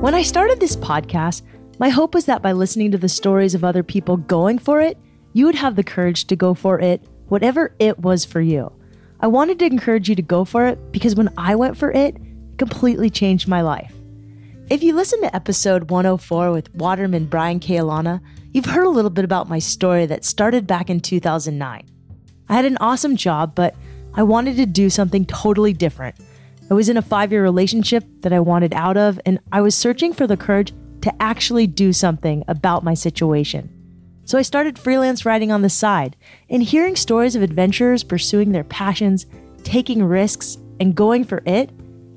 When I started this podcast, my hope was that by listening to the stories of other people going for it, you would have the courage to go for it, whatever it was for you. I wanted to encourage you to go for it because when I went for it, it completely changed my life. If you listen to episode 104 with Waterman Brian Keaulana, you've heard a little bit about my story that started back in 2009. I had an awesome job, but I wanted to do something totally different. I was in a five year relationship that I wanted out of, and I was searching for the courage to actually do something about my situation. So I started freelance writing on the side, and hearing stories of adventurers pursuing their passions, taking risks, and going for it,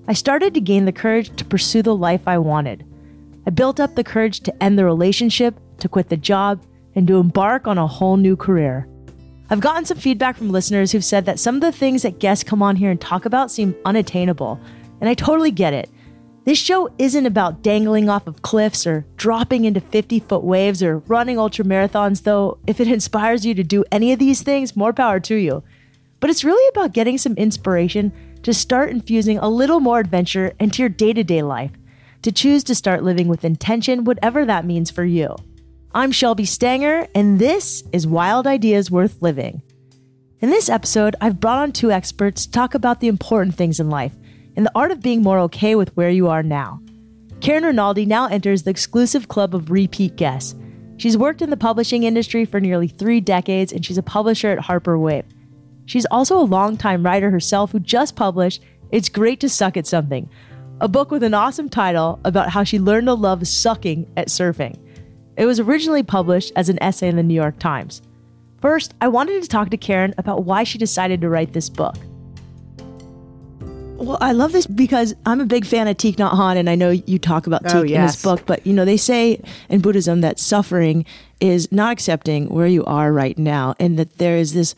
I started to gain the courage to pursue the life I wanted. I built up the courage to end the relationship, to quit the job, and to embark on a whole new career. I've gotten some feedback from listeners who've said that some of the things that guests come on here and talk about seem unattainable, and I totally get it. This show isn't about dangling off of cliffs or dropping into 50 foot waves or running ultra marathons, though, if it inspires you to do any of these things, more power to you. But it's really about getting some inspiration to start infusing a little more adventure into your day to day life, to choose to start living with intention, whatever that means for you. I'm Shelby Stanger, and this is Wild Ideas Worth Living. In this episode, I've brought on two experts to talk about the important things in life and the art of being more okay with where you are now. Karen Rinaldi now enters the exclusive club of repeat guests. She's worked in the publishing industry for nearly three decades, and she's a publisher at Harper Wave. She's also a longtime writer herself who just published It's Great to Suck at Something, a book with an awesome title about how she learned to love sucking at surfing. It was originally published as an essay in the New York Times. First, I wanted to talk to Karen about why she decided to write this book. Well, I love this because I'm a big fan of Thich Nhat Hanh, and I know you talk about Thich Oh, in this book. But you know, they say in Buddhism that suffering is not accepting where you are right now, and that there is this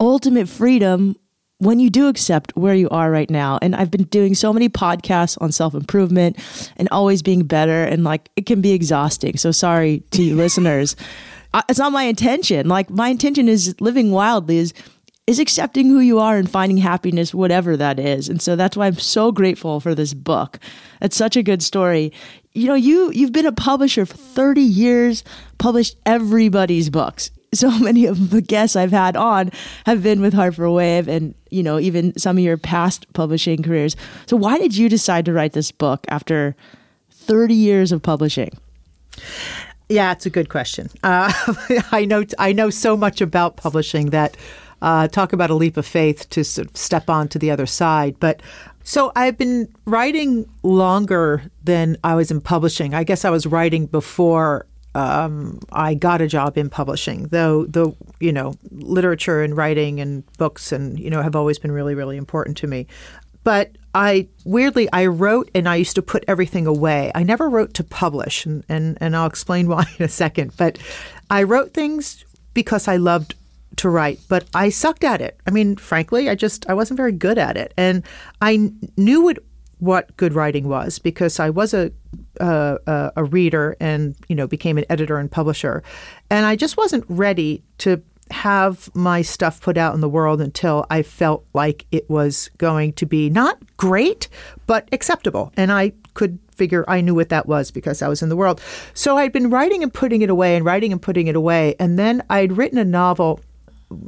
ultimate freedom when you do accept where you are right now. And I've been doing so many podcasts on self improvement and always being better, and like it can be exhausting. So sorry to you listeners. I- It's not my intention. Like my intention is living wildly is is accepting who you are and finding happiness, whatever that is. And so that's why I'm so grateful for this book. It's such a good story. You know, you you've been a publisher for 30 years, published everybody's books. So many of the guests I've had on have been with Harper Wave and, you know, even some of your past publishing careers. So why did you decide to write this book after 30 years of publishing? Yeah, it's a good question. Uh, I know I know so much about publishing that uh, talk about a leap of faith to sort of step on to the other side. But so I've been writing longer than I was in publishing. I guess I was writing before um, I got a job in publishing. Though the you know literature and writing and books and you know have always been really really important to me. But I weirdly I wrote and I used to put everything away. I never wrote to publish, and and, and I'll explain why in a second. But I wrote things because I loved to write, but I sucked at it. I mean, frankly, I just I wasn't very good at it, and I knew it what good writing was because I was a uh, a reader and you know became an editor and publisher, and I just wasn't ready to have my stuff put out in the world until I felt like it was going to be not great but acceptable, and I could figure I knew what that was because I was in the world. So I'd been writing and putting it away and writing and putting it away, and then I'd written a novel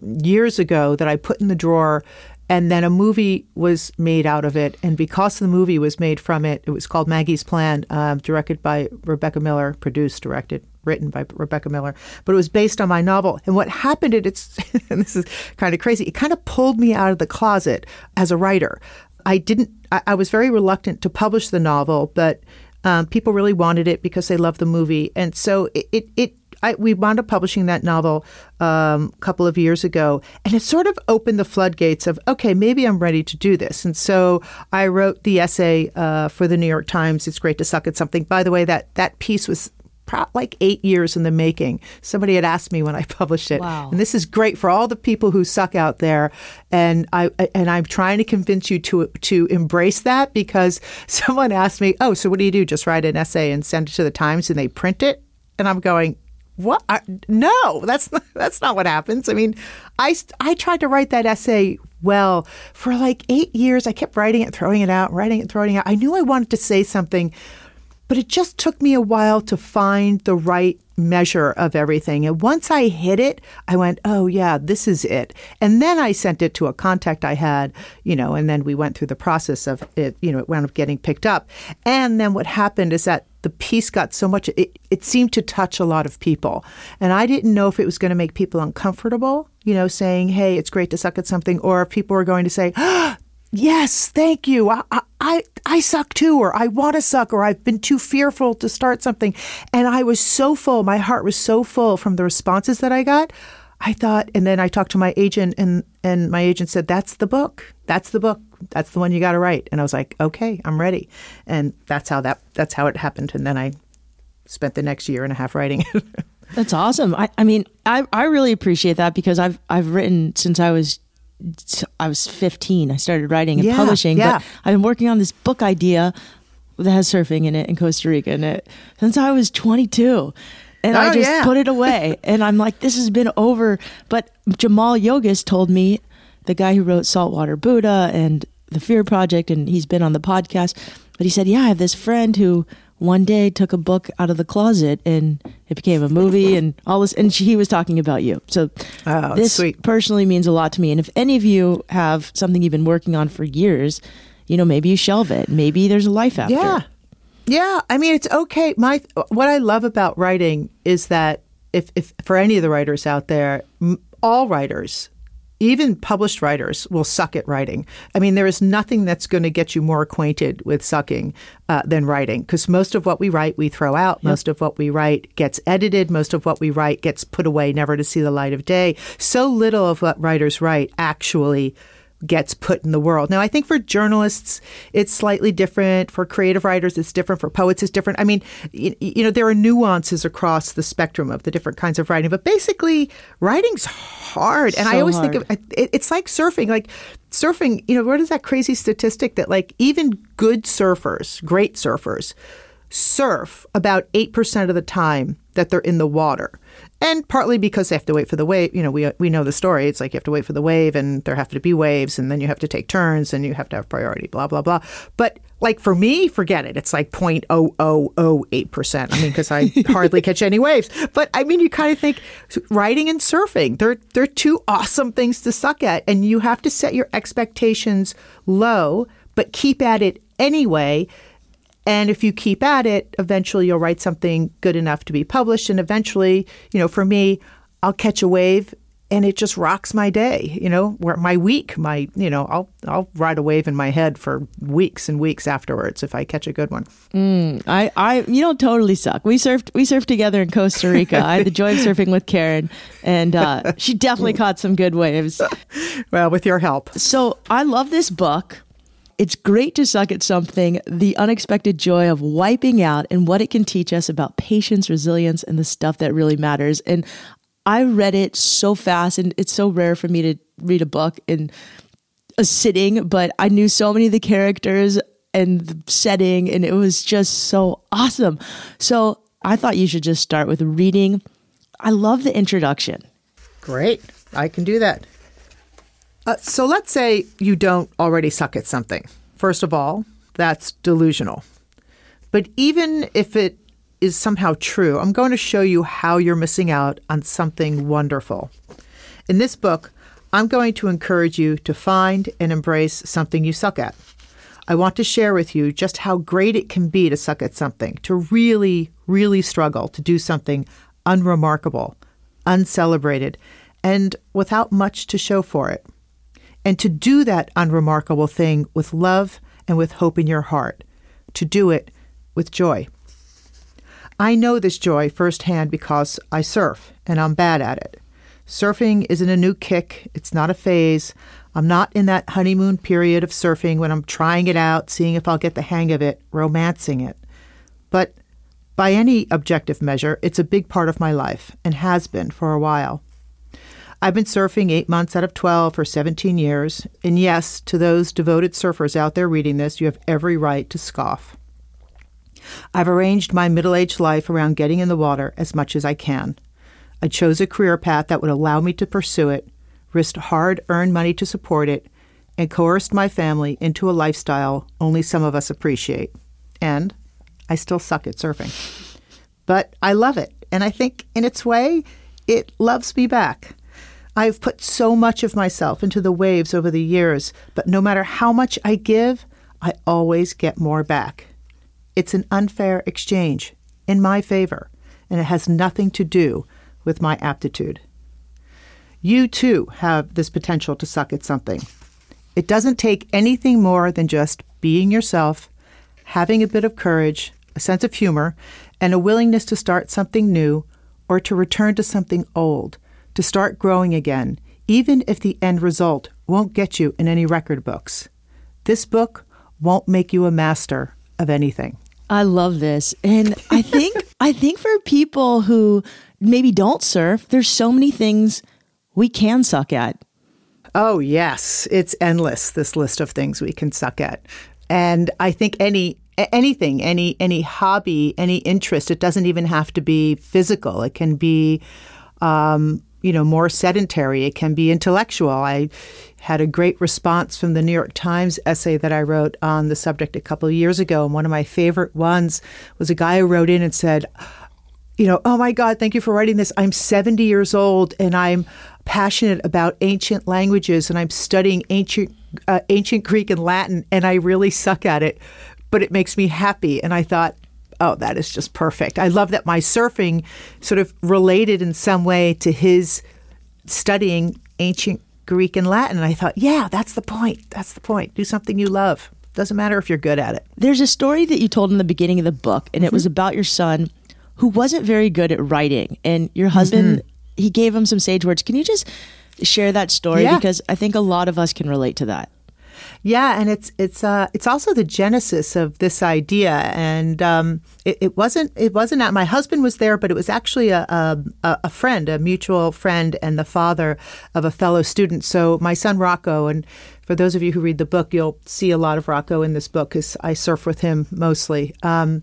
years ago that I put in the drawer. And then a movie was made out of it. And because the movie was made from it, it was called Maggie's Plan, um, directed by Rebecca Miller, produced, directed, written by Rebecca Miller. But it was based on my novel. And what happened, it, it's, and this is kind of crazy, it kind of pulled me out of the closet as a writer. I didn't, I, I was very reluctant to publish the novel, but um, people really wanted it because they loved the movie. And so it, it, it I, we wound up publishing that novel um, a couple of years ago, and it sort of opened the floodgates of okay, maybe I'm ready to do this. And so I wrote the essay uh, for the New York Times. It's great to suck at something. By the way, that that piece was pro- like eight years in the making. Somebody had asked me when I published it, Wow. and this is great for all the people who suck out there. And I and I'm trying to convince you to to embrace that because someone asked me, "Oh, so what do you do? Just write an essay and send it to the Times and they print it?" And I'm going, what? I, no, that's not, that's not what happens. I mean, I I tried to write that essay well for like eight years. I kept writing it, throwing it out, writing it, throwing it out. I knew I wanted to say something but it just took me a while to find the right measure of everything. And once I hit it, I went, oh, yeah, this is it. And then I sent it to a contact I had, you know, and then we went through the process of it, you know, it wound up getting picked up. And then what happened is that the piece got so much, it, it seemed to touch a lot of people. And I didn't know if it was going to make people uncomfortable, you know, saying, hey, it's great to suck at something, or if people were going to say, oh, yes, thank you. I, I, I suck too, or I want to suck, or I've been too fearful to start something. And I was so full, my heart was so full from the responses that I got. I thought, and then I talked to my agent, and, and my agent said, That's the book. That's the book. That's the one you got to write. And I was like, Okay, I'm ready. And that's how that that's how it happened. And then I spent the next year and a half writing it. That's awesome. I, I mean, I, I really appreciate that because I've I've written since I was I was 15. I started writing and Yeah, publishing, yeah. but I've been working on this book idea that has surfing in it in Costa Rica in it since I was 22. And I Oh, just yeah. put it away. and I'm like, this has been over. But Jaimal Yogis told me, the guy who wrote Saltwater Buddha and The Fear Project, and he's been on the podcast. But he said, yeah, I have this friend who one day took a book out of the closet and it became a movie and all this. And she, he was talking about you. So Oh, this sweet. personally means a lot to me. And if any of you have something you've been working on for years, you know, maybe you shelve it. Maybe there's a life after. Yeah. Yeah. I mean, it's okay. My what I love about writing is that if, if for any of the writers out there, all writers, even published writers, will suck at writing. I mean, there is nothing that's going to get you more acquainted with sucking uh, than writing, because most of what we write we throw out. Most of what we write gets edited. Most of what we write gets put away, never to see the light of day. So little of what writers write actually gets put in the world. Now, I think for journalists, it's slightly different. For creative writers, it's different. For poets, it's different. I mean, you, you know, there are nuances across the spectrum of the different kinds of writing, but basically, writing's hard. And I So always think of it, it's like surfing. Like surfing, you know, what is that crazy statistic that like even good surfers, great surfers, surf about 8% of the time that they're in the water. And partly because they have to wait for the wave. You know, we, we know the story. It's like you have to wait for the wave and there have to be waves and then you have to take turns and you have to have priority, blah, blah, blah. But like for me, forget it. It's like 0.0008%. I mean, because I hardly catch any waves. But I mean, you kind of think riding and surfing, they're, they're two awesome things to suck at. And you have to set your expectations low, but keep at it anyway. And if you keep at it, eventually you'll write something good enough to be published. And eventually, you know, for me, I'll catch a wave and it just rocks my day, you know, where my week, my, you know, I'll, I'll ride a wave in my head for weeks and weeks afterwards if I catch a good one. I, I, you don't totally suck. We surfed, we surfed together in Costa Rica. I had the joy of surfing with Karen, and uh, she definitely caught some good waves. Well, with your help. So I love this book. It's great to suck at something, the unexpected joy of wiping out and what it can teach us about patience, resilience, and the stuff that really matters. And I read it so fast, and it's so rare for me to read a book in a sitting, but I knew so many of the characters and the setting, and it was just so awesome. So I thought you should just start with reading. I love the introduction. Great. I can do that. Uh, so let's say you don't already suck at something. First of all, that's delusional. But even if it is somehow true, I'm going to show you how you're missing out on something wonderful. In this book, I'm going to encourage you to find and embrace something you suck at. I want to share with you just how great it can be to suck at something, to really, really struggle to do something unremarkable, uncelebrated, and without much to show for it. And to do that unremarkable thing with love and with hope in your heart, to do it with joy. I know this joy firsthand because I surf and I'm bad at it. Surfing isn't a new kick, it's not a phase. I'm not in that honeymoon period of surfing when I'm trying it out, seeing if I'll get the hang of it, romancing it. But by any objective measure, it's a big part of my life and has been for a while. I've been surfing eight months out of 12 for 17 years. And yes, to those devoted surfers out there reading this, you have every right to scoff. I've arranged my middle aged life around getting in the water as much as I can. I chose a career path that would allow me to pursue it, risked hard earned money to support it, and coerced my family into a lifestyle only some of us appreciate. And I still suck at surfing. But I love it. And I think in its way, it loves me back. I've put so much of myself into the waves over the years, but no matter how much I give, I always get more back. It's an unfair exchange in my favor, and it has nothing to do with my aptitude. You too have this potential to suck at something. It doesn't take anything more than just being yourself, having a bit of courage, a sense of humor, and a willingness to start something new or to return to something old, to start growing again, even if the end result won't get you in any record books. This book won't make you a master of anything. I love this. And I think I think for people who maybe don't surf, there's so many things we can suck at. Oh, yes. It's endless this list of things we can suck at. And I think any anything, any any hobby, any interest, it doesn't even have to be physical. It can be um, you know, more sedentary. It can be intellectual. I had a great response from the New York Times essay that I wrote on the subject a couple of years ago. And one of my favorite ones was a guy who wrote in and said, you know, oh my God, thank you for writing this. I'm 70 years old and I'm passionate about ancient languages and I'm studying ancient uh, ancient Greek and Latin and I really suck at it, but it makes me happy. And I thought, oh, that is just perfect. I love that my surfing sort of related in some way to his studying ancient Greek and Latin. And I thought, yeah, that's the point. That's the point. Do something you love. Doesn't matter if you're good at it. There's a story that you told in the beginning of the book, and it mm-hmm. was about your son who wasn't very good at writing. And your husband, mm-hmm. he gave him some sage words. Can you just share that story? Yeah. Because I think a lot of us can relate to that. Yeah, and it's it's uh, it's also the genesis of this idea, and um, it, it, wasn't it wasn't at my husband was there, but it was actually a, a, a friend, a mutual friend, and the father of a fellow student. So my son Rocco, and for those of you who read the book, you'll see a lot of Rocco in this book because I surf with him mostly. Um,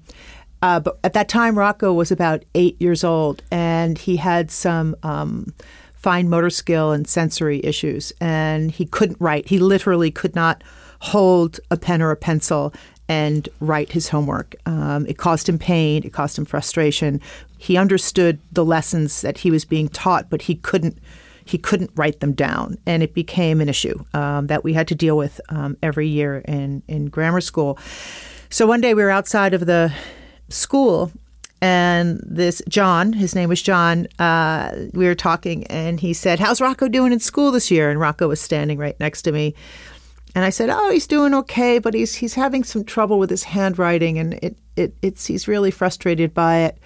uh, but at that time, Rocco was about eight years old, and he had some. Um, fine motor skill and sensory issues, and he couldn't write. He literally could not hold a pen or a pencil and write his homework. Um, it caused him pain, it caused him frustration. He understood the lessons that he was being taught, but he couldn't he couldn't write them down, and it became an issue um, that we had to deal with um, every year in in grammar school. So one day we were outside of the school and this John, his name was John, uh, we were talking, and he said, How's Rocco doing in school this year? And Rocco was standing right next to me. And I said, Oh, he's doing okay, but he's he's having some trouble with his handwriting, and it, it it's he's really frustrated by it.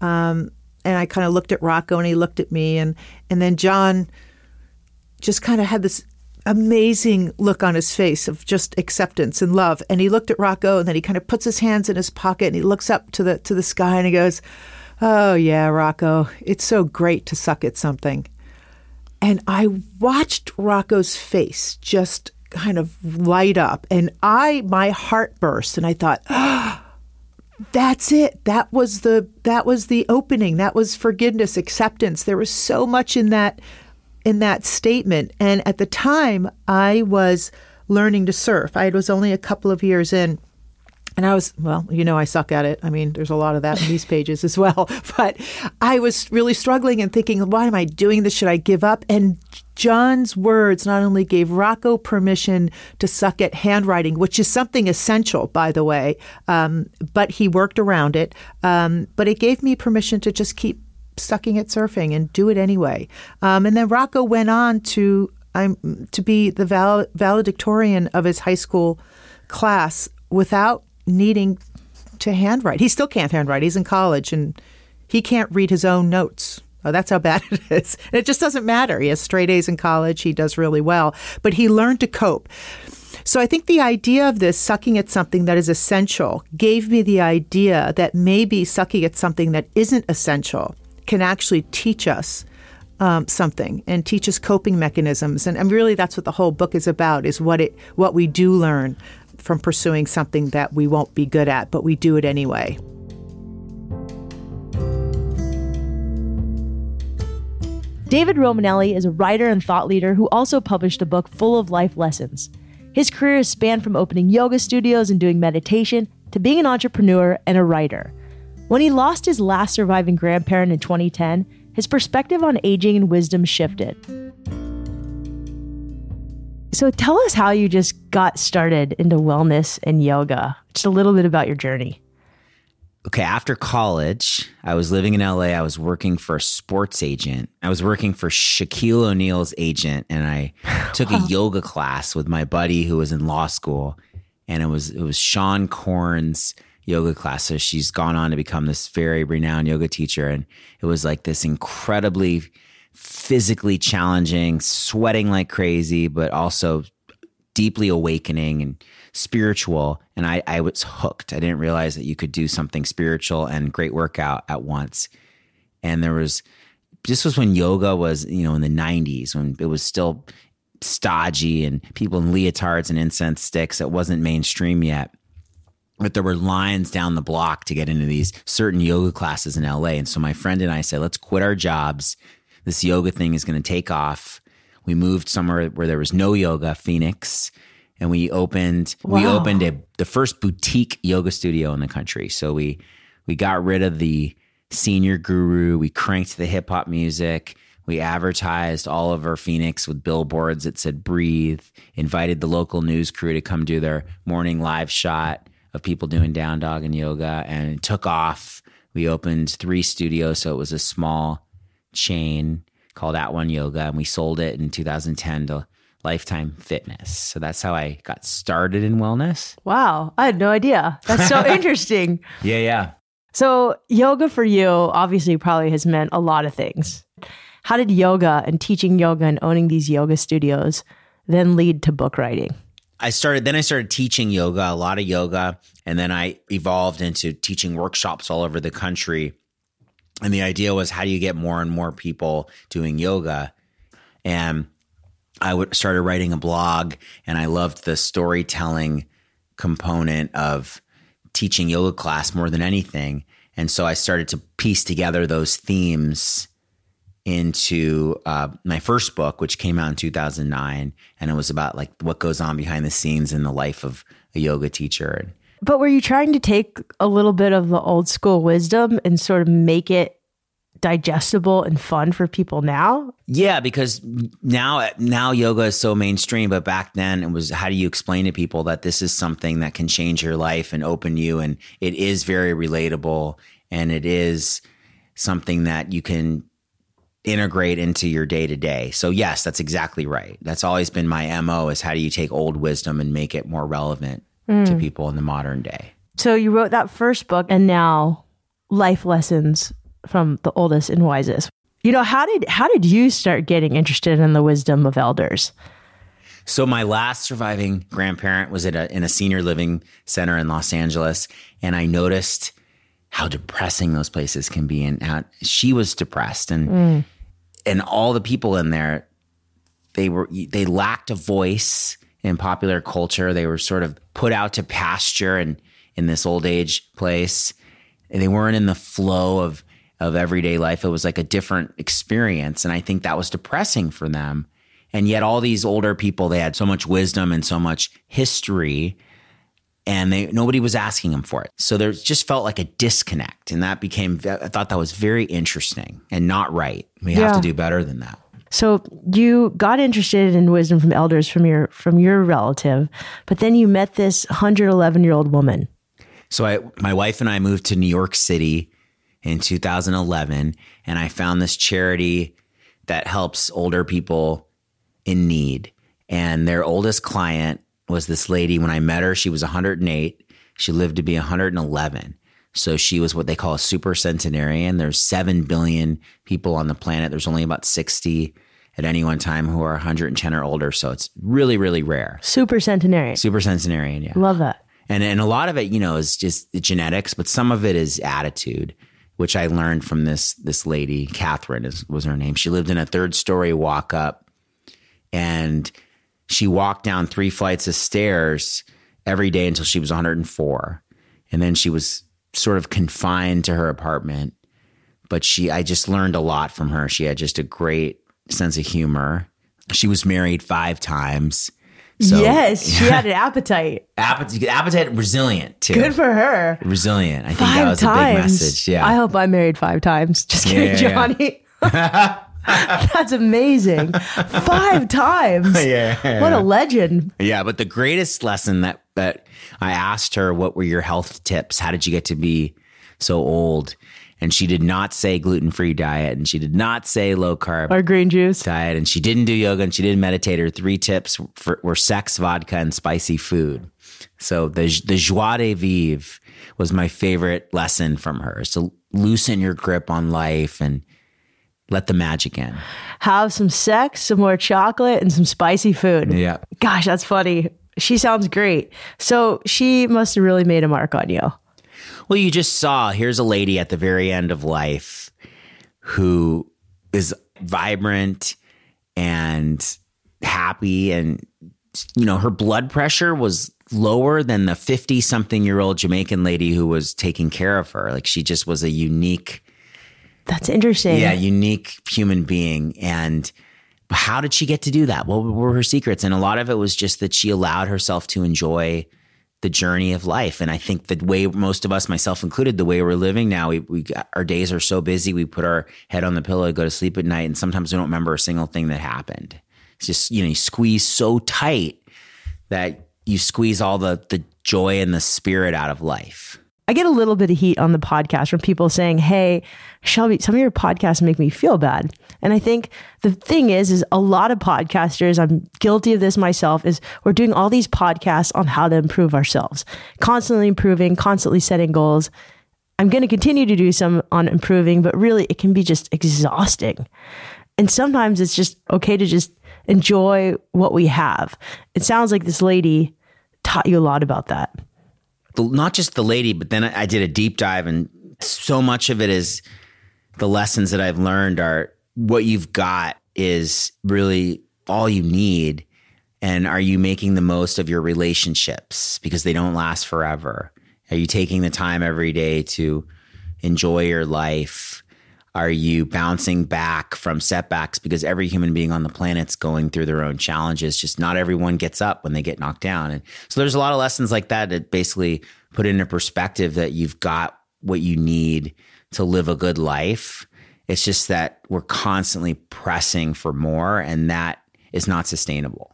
Um, and I kind of looked at Rocco, and he looked at me, and and then John just kind of had this amazing look on his face of just acceptance and love. And he looked at Rocco and then he kind of puts his hands in his pocket and he looks up to the to the sky and he goes, "Oh yeah, Rocco, it's so great to suck at something." And I watched Rocco's face just kind of light up and I my heart burst and I thought, oh, that's it. That was the that was the opening. That was forgiveness, acceptance. There was so much in that in that statement. And at the time, I was learning to surf. I was only a couple of years in. And I was, well, you know, I suck at it. I mean, there's a lot of that in these pages as well. But I was really struggling and thinking, why am I doing this? Should I give up? And John's words not only gave Rocco permission to suck at handwriting, which is something essential, by the way, um, but he worked around it. Um, but it gave me permission to just keep sucking at surfing and do it anyway. Um, and then Rocco went on to um, to be the val- valedictorian of his high school class without needing to handwrite. He still can't handwrite. He's in college and he can't read his own notes. Oh, that's how bad it is. And it just doesn't matter. He has straight A's in college. He does really well, but he learned to cope. So I think the idea of this sucking at something that is essential gave me the idea that maybe sucking at something that isn't essential can actually teach us um, something and teach us coping mechanisms. And, and really, that's what the whole book is about: is what it what we do learn from pursuing something that we won't be good at, but we do it anyway. David Romanelli is a writer and thought leader who also published a book full of life lessons. His career has spanned from opening yoga studios and doing meditation to being an entrepreneur and a writer. When he lost his last surviving grandparent in 2010, his perspective on aging and wisdom shifted. So tell us how you just got started into wellness and yoga. Just a little bit about your journey. Okay, after college, I was living in LA. I was working for a sports agent. I was working for Shaquille O'Neal's agent, and I took a yoga class with my buddy who was in law school. And it was it was Seane Corn's yoga class. So she's gone on to become this very renowned yoga teacher. And it was like this incredibly physically challenging, sweating like crazy, but also deeply awakening and spiritual. And I, I was hooked. I didn't realize that you could do something spiritual and great workout at once. And there was, this was when yoga was, you know, in the 90s, when it was still stodgy and people in leotards and incense sticks. It wasn't mainstream yet. But there were lines down the block to get into these certain yoga classes in LA. And so my friend and I said, let's quit our jobs. This yoga thing is going to take off. We moved somewhere where there was no yoga, Phoenix and we opened wow. we opened a the first boutique yoga studio in the country. So we we got rid of the senior guru, we cranked the hip hop music, we advertised all over Phoenix with billboards that said breathe, invited the local news crew to come do their morning live shot of people doing down dog and yoga and it took off. We opened three studios, so it was a small chain called At One Yoga, and we sold it in 2010 to Lifetime Fitness. So that's how I got started in wellness. Wow. I had no idea. That's so interesting. Yeah, yeah. So, yoga for you obviously probably has meant a lot of things. How did yoga and teaching yoga and owning these yoga studios then lead to book writing? I started, then I started teaching yoga, a lot of yoga. And then I evolved into teaching workshops all over the country. And the idea was how do you get more and more people doing yoga? And I would started writing a blog and I loved the storytelling component of teaching yoga class more than anything. And so I started to piece together those themes into uh, my first book, which came out in 2009. And it was about like what goes on behind the scenes in the life of a yoga teacher. But were you trying to take a little bit of the old school wisdom and sort of make it digestible and fun for people now? Yeah, because now now yoga is so mainstream, but back then it was how do you explain to people that this is something that can change your life and open you and it is very relatable and it is something that you can integrate into your day to day. So yes, that's exactly right. That's always been my MO is how do you take old wisdom and make it more relevant mm. to people in the modern day. So you wrote that first book and now life lessons from the oldest and wisest. You know, how did how did you start getting interested in the wisdom of elders? So my last surviving grandparent was at a, in a senior living center in Los Angeles, and I noticed how depressing those places can be, and how she was depressed, and mm. and all the people in there, they were they lacked a voice in popular culture. They were sort of put out to pasture and in this old age place, and they weren't in the flow of of everyday life. It was like a different experience. And I think that was depressing for them. And yet, all these older people, they had so much wisdom and so much history, and they nobody was asking them for it. So there just felt like a disconnect. And that became, I thought that was very interesting and not right. We yeah. have to do better than that. So you got interested in wisdom from elders from your from your relative, but then you met this 111 year old woman. So I, my wife and I moved to New York City in 2011 and I found this charity that helps older people in need. And their oldest client was this lady. When I met her, she was 108. She lived to be 111. So she was what they call a super centenarian. There's 7 billion people on the planet. There's only about 60 at any one time who are 110 or older. So it's really, really rare. Super centenarian. Super centenarian, yeah. Love that. And, and a lot of it, you know, is just genetics, but some of it is attitude which I learned from this this lady, Catherine is, was her name. She lived in a third story walk up, and she walked down three flights of stairs every day until she was 104, and then she was sort of confined to her apartment. But she, I just learned a lot from her. She had just a great sense of humor. She was married five times So, yes, she had an appetite. appetite, appetite, resilient too. Good for her. resilient. I think Five that was times. a big message. Yeah. I hope I'm married five times. Just kidding, Yeah, yeah, Johnny. That's amazing. Five times. Yeah. What a legend. Yeah, but the greatest lesson that that I asked her, what were your health tips? How did you get to be so old? And she did not say gluten free diet, and she did not say low carb Or green juice. diet, and she didn't do yoga, and she didn't meditate. Her three tips for, were sex, vodka, and spicy food. So the the joie de vivre was my favorite lesson from her. So loosen your grip on life and let the magic in. Have some sex, some more chocolate, and some spicy food. Yeah. Gosh, that's funny. She sounds great. So she must have really made a mark on you. Well, you just saw here's a lady at the very end of life who is vibrant and happy and you know her blood pressure was lower than the 50 something year old Jamaican lady who was taking care of her like she just was a unique That's interesting. yeah unique human being and how did she get to do that what were her secrets and a lot of it was just that she allowed herself to enjoy the journey of life. And I think the way most of us, myself included, the way we're living now, we, we our days are so busy. We put our head on the pillow, go to sleep at night, and sometimes we don't remember a single thing that happened. It's just you know you squeeze so tight that you squeeze all the the joy and the spirit out of life. I get a little bit of heat on the podcast from people saying, Hey, Shelby, some of your podcasts make me feel bad. And I think the thing is, is a lot of podcasters, I'm guilty of this myself, is we're doing all these podcasts on how to improve ourselves, constantly improving, constantly setting goals. I'm going to continue to do some on improving, but really it can be just exhausting. And sometimes it's just okay to just enjoy what we have. It sounds like this lady taught you a lot about that. The, not just the lady, but then I, I did a deep dive, and so much of it is the lessons that I've learned are what you've got is really all you need. And are you making the most of your relationships because they don't last forever? Are you taking the time every day to enjoy your life? Are you bouncing back from setbacks because every human being on the planet's going through their own challenges? Just not everyone gets up when they get knocked down. And so there's a lot of lessons like that that basically put into perspective that you've got what you need to live a good life. It's just that we're constantly pressing for more, and that is not sustainable.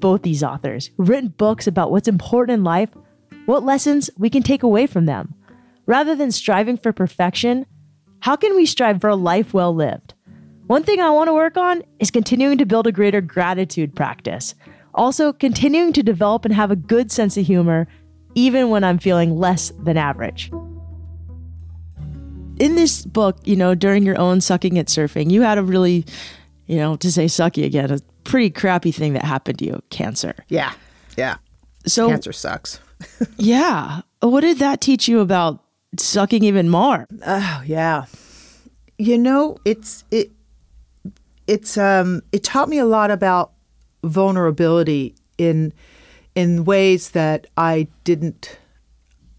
Both these authors who've written books about what's important in life, what lessons we can take away from them. Rather than striving for perfection, how can we strive for a life well lived? One thing I want to work on is continuing to build a greater gratitude practice. Also, continuing to develop and have a good sense of humor, even when I'm feeling less than average. In this book, you know, during your own sucking at surfing, you had a really, you know, to say sucky again, pretty crappy thing that happened to you cancer. Yeah. Yeah. So, Cancer sucks. yeah. What did that teach you about sucking even more? Oh, yeah. You know, it's it it's um it taught me a lot about vulnerability in in ways that I didn't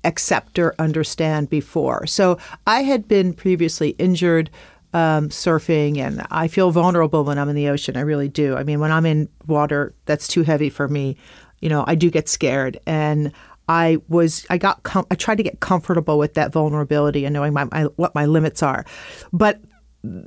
accept or understand before. So I had been previously injured um, surfing, and I feel vulnerable when I'm in the ocean. I really do. I mean, when I'm in water that's too heavy for me, you know, I do get scared, and I was I got com- I tried to get comfortable with that vulnerability and knowing my, my what my limits are, but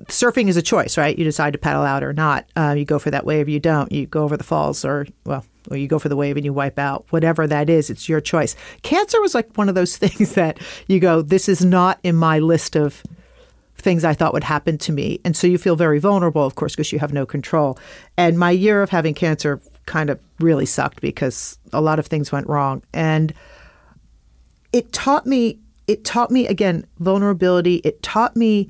surfing is a choice, right? You decide to paddle out or not. Uh, you go for that wave, you don't. You go over the falls, or well, or you go for the wave and you wipe out. Whatever that is, it's your choice. Cancer was like one of those things that you go, this is not in my list of things I thought would happen to me, and so you feel very vulnerable, of course, because you have no control. And my year of having cancer kind of really sucked because a lot of things went wrong, and it taught me. It taught me again vulnerability. It taught me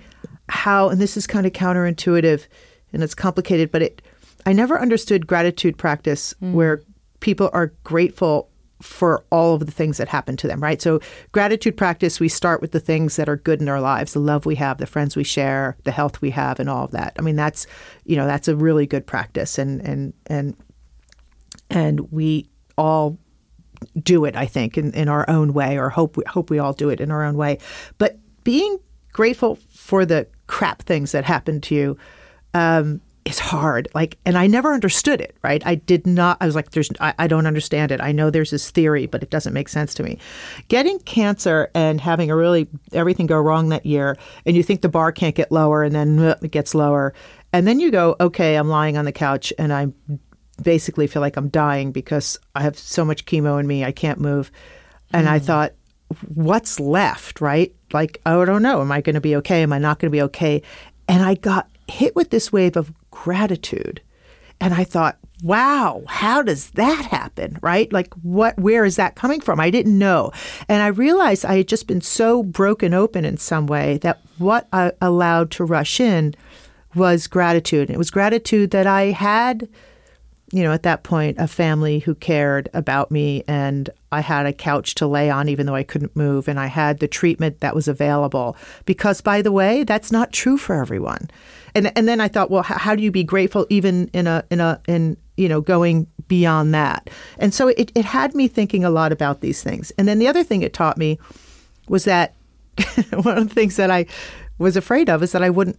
how, and this is kind of counterintuitive and it's complicated, but it, I never understood gratitude practice mm. where people are grateful for all of the things that happen to them, right? So, gratitude practice, we start with the things that are good in our lives, the love we have, the friends we share, the health we have, and all of that. I mean, that's, you know, that's a really good practice. And, and, and, and we all do it, I think, in, in our own way, or hope we, hope we all do it in our own way. But being grateful for the crap things that happen to you um, is hard. Like, and I never understood it. Right? I did not. I was like, "There's, I, I don't understand it. I know there's this theory, but it doesn't make sense to me." Getting cancer and having a really everything go wrong that year, and you think the bar can't get lower, and then uh, it gets lower, and then you go, "Okay, I'm lying on the couch, and I basically feel like I'm dying because I have so much chemo in me, I can't move." And I thought, what's left, right? Like, I don't know. Am I going to be okay? Am I not going to be okay? And I got hit with this wave of gratitude. And I thought, wow, how does that happen? Right? Like, what, where is that coming from? I didn't know. And I realized I had just been so broken open in some way that what I allowed to rush in was gratitude. It was gratitude that I had you know, at that point, a family who cared about me, and I had a couch to lay on, even though I couldn't move, and I had the treatment that was available. Because, by the way, that's not true for everyone. And and then I thought, well, how, how do you be grateful even in a in a in you know going beyond that? And so it it had me thinking a lot about these things. And then the other thing it taught me was that one of the things that I was afraid of is that I wouldn't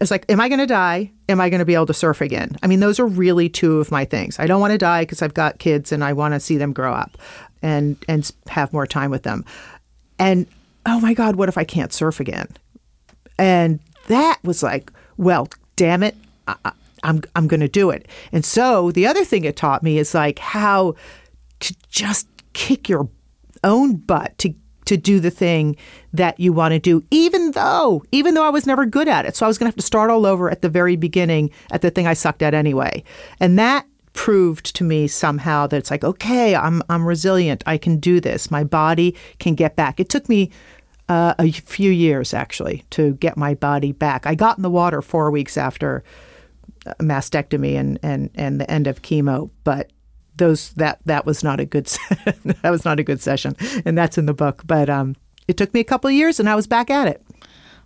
it's like, am I going to die? Am I going to be able to surf again? I mean, those are really two of my things. I don't want to die because I've got kids and I want to see them grow up and and have more time with them. And oh my God, what if I can't surf again? And that was like, well, damn it, I, I'm I'm going to do it. And so the other thing it taught me is like how to just kick your own butt to to do the thing that you want to do, even though, even though I was never good at it. So I was going to have to start all over at the very beginning at the thing I sucked at anyway. And that proved to me somehow that it's like, okay, I'm, I'm resilient. I can do this. My body can get back. It took me uh, a few years actually to get my body back. I got in the water four weeks after mastectomy and, and, and the end of chemo, but those that that was not a good that was not a good session, and that's in the book. But um, it took me a couple of years, and I was back at it.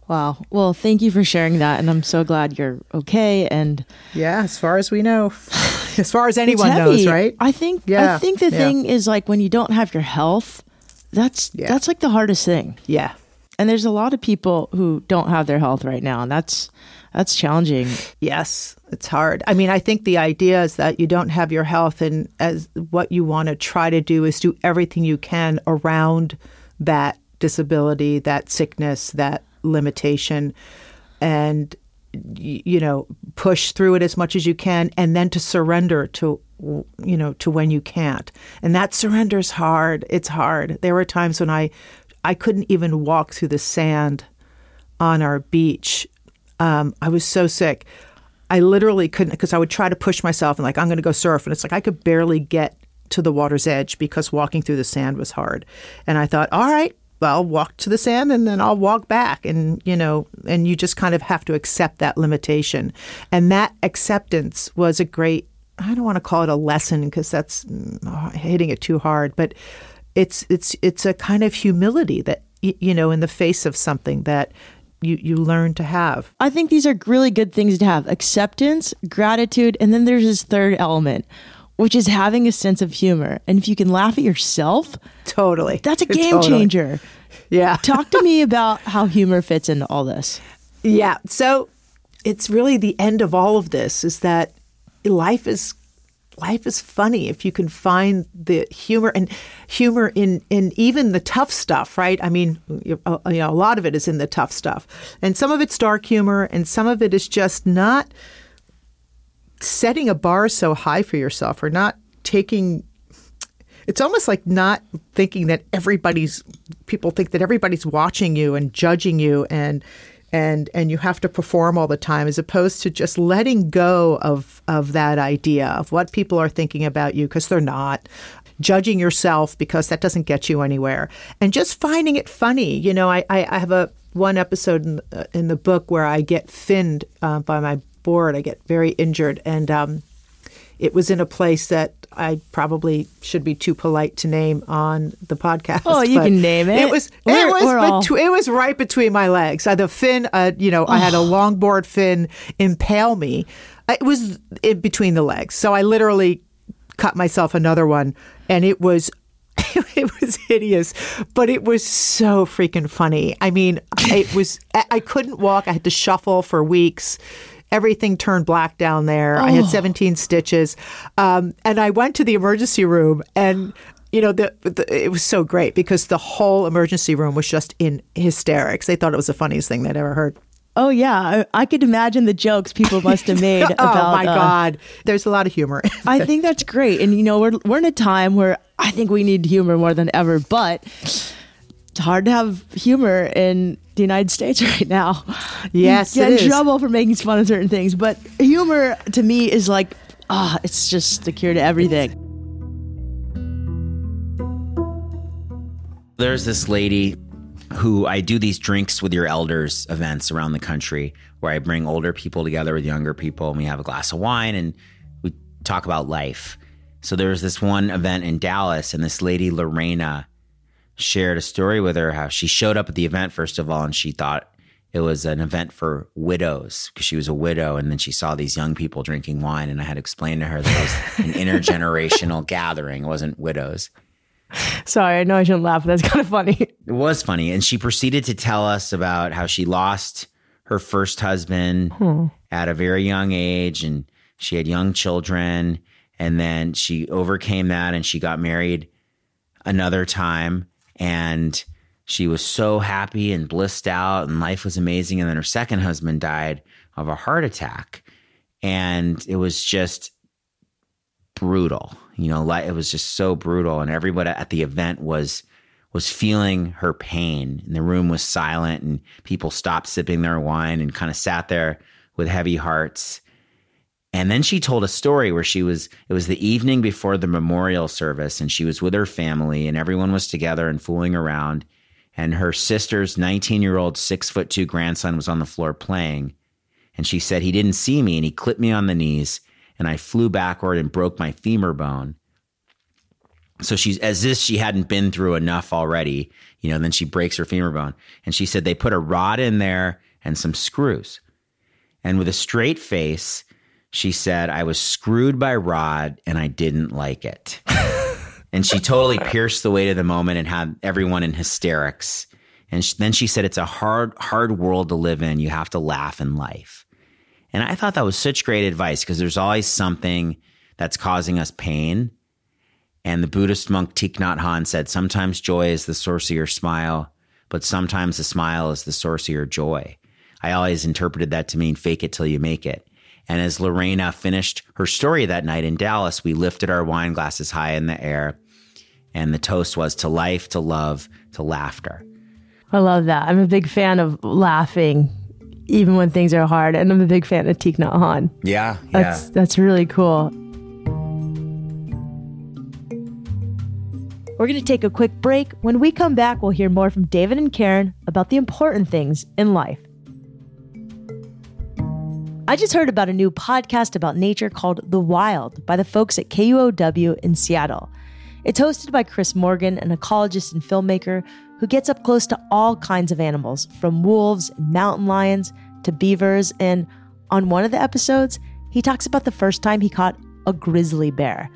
Wow. Well, thank you for sharing that, and I'm so glad you're okay. And yeah, as far as we know, as far as anyone knows, right? I think. Yeah. I think the yeah. thing is like when you don't have your health, that's yeah. that's like the hardest thing. Yeah. And there's a lot of people who don't have their health right now, and that's that's challenging. Yes, it's hard. I mean, I think the idea is that you don't have your health, and as what you want to try to do is do everything you can around that disability, that sickness, that limitation, and you know push through it as much as you can, and then to surrender to you know to when you can't. And that surrender is hard. It's hard. There were times when I I couldn't even walk through the sand on our beach um, I was so sick. I literally couldn't because I would try to push myself and like I'm going to go surf, and it's like I could barely get to the water's edge because walking through the sand was hard. And I thought, all right, well, I'll walk to the sand and then I'll walk back. And, you know, and you just kind of have to accept that limitation. And that acceptance was a great, I don't want to call it a lesson because that's oh, hitting it too hard, but it's, it's, it's a kind of humility that, you know, in the face of something that you, you learn to have. I think these are really good things to have acceptance, gratitude, and then there's this third element, which is having a sense of humor. And if you can laugh at yourself, totally. That's a game totally. changer. Yeah. Talk to me about how humor fits into all this. Yeah. So it's really the end of all of this is that life is life is funny if you can find the humor and humor in in even the tough stuff, right? I mean, uh, you know, a lot of it is in the tough stuff, and some of it's dark humor, and some of it is just not setting a bar so high for yourself, or not taking. It's almost like not thinking that everybody's people think that everybody's watching you and judging you and and and you have to perform all the time as opposed to just letting go of of that idea of what people are thinking about you because they're not judging yourself because that doesn't get you anywhere and just finding it funny. You know i i, I have a one episode in, uh, in the book where i get finned uh, by my board. I get very injured and um, it was in a place that I probably should be too polite to name on the podcast. Oh, you can name it. It was we're, it was betu- it was right between my legs. Uh, the fin, uh, you know, oh. I had a longboard fin impale me. It was in between the legs, so I literally cut myself another one, and it was it was hideous, but it was so freaking funny. I mean, it was, I couldn't walk. I had to shuffle for weeks. Everything turned black down there. Oh. I had 17 stitches. Um, and I went to the emergency room and you know, the, the, it was so great because the whole emergency room was just in hysterics. They thought it was the funniest thing they'd ever heard. Oh yeah, I, I could imagine the jokes people must have made. oh about, my uh, god, there's a lot of humor. I think that's great, and you know we're we're in a time where I think we need humor more than ever, but it's hard to have humor in the United States right now. Yes, you get in trouble for making fun of certain things, but humor to me is like ah, oh, it's just the cure to everything. There's this lady who I do these drinks with your elders events around the country where I bring older people together with younger people and we have a glass of wine and we talk about life. So there was this one event in Dallas and this lady Lorena shared a story with her how she showed up at the event first of all and she thought it was an event for widows because she was a widow and then she saw these young people drinking wine and I had to explain to her that it was an intergenerational gathering, it wasn't widows. Sorry, I know I shouldn't laugh, but that's kind of funny. It was funny. And she proceeded to tell us about how she lost her first husband hmm. at a very young age and she had young children. And then she overcame that and she got married another time. And she was so happy and blissed out and life was amazing. And then her second husband died of a heart attack. And it was just brutal. You know, it was just so brutal, and everybody at the event was was feeling her pain. And the room was silent, and people stopped sipping their wine and kind of sat there with heavy hearts. And then she told a story where she was, it was the evening before the memorial service, and she was with her family, and everyone was together and fooling around. And her sister's 19 year old, six foot two grandson was on the floor playing. And she said, He didn't see me, and he clipped me on the knees and I flew backward and broke my femur bone. So she's as if she hadn't been through enough already, you know, then she breaks her femur bone. And she said they put a rod in there and some screws. And with a straight face, she said, I was screwed by Rod and I didn't like it. and she totally pierced the weight of the moment and had everyone in hysterics. And then she said, It's a hard, hard world to live in. You have to laugh in life. And I thought that was such great advice because there's always something that's causing us pain. And the Buddhist monk Thich Nhat Hanh said, sometimes joy is the source of your smile, but sometimes the smile is the source of your joy. I always interpreted that to mean fake it till you make it. And as Lorena finished her story that night in Dallas, we lifted our wine glasses high in the air. And the toast was to life, to love, to laughter. I love that. I'm a big fan of laughing even when things are hard. And I'm a big fan of Thich Nhat Hanh. Yeah, that's yeah. that's really cool. We're going to take a quick break. When we come back, we'll hear more from David and Karen about the important things in life. I just heard about a new podcast about nature called The Wild by the folks at KUOW in Seattle. It's hosted by Chris Morgan, an ecologist and filmmaker who gets up close to all kinds of animals, from wolves and mountain lions to beavers. And on one of the episodes, he talks about the first time he caught a grizzly bear.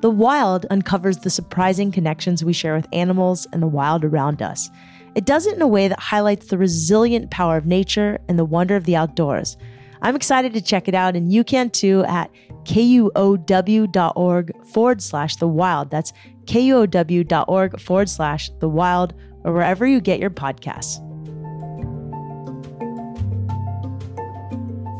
The wild uncovers the surprising connections we share with animals and the wild around us. It does it in a way that highlights the resilient power of nature and the wonder of the outdoors. I'm excited to check it out, and you can too at kuow.org forward slash the wild. That's kuow.org forward slash the wild or wherever you get your podcasts.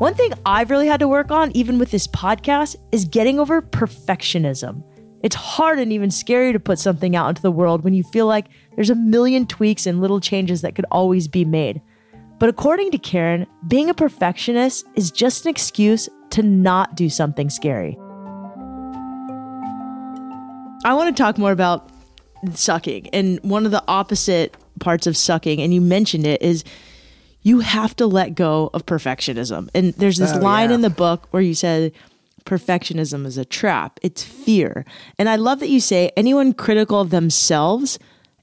One thing I've really had to work on, even with this podcast, is getting over perfectionism. It's hard and even scary to put something out into the world when you feel like there's a million tweaks and little changes that could always be made. But according to Karen, being a perfectionist is just an excuse to not do something scary. I want to talk more about sucking. And one of the opposite parts of sucking, and you mentioned it, is you have to let go of perfectionism. And there's this oh, line yeah. in the book where you said, perfectionism is a trap, it's fear. And I love that you say anyone critical of themselves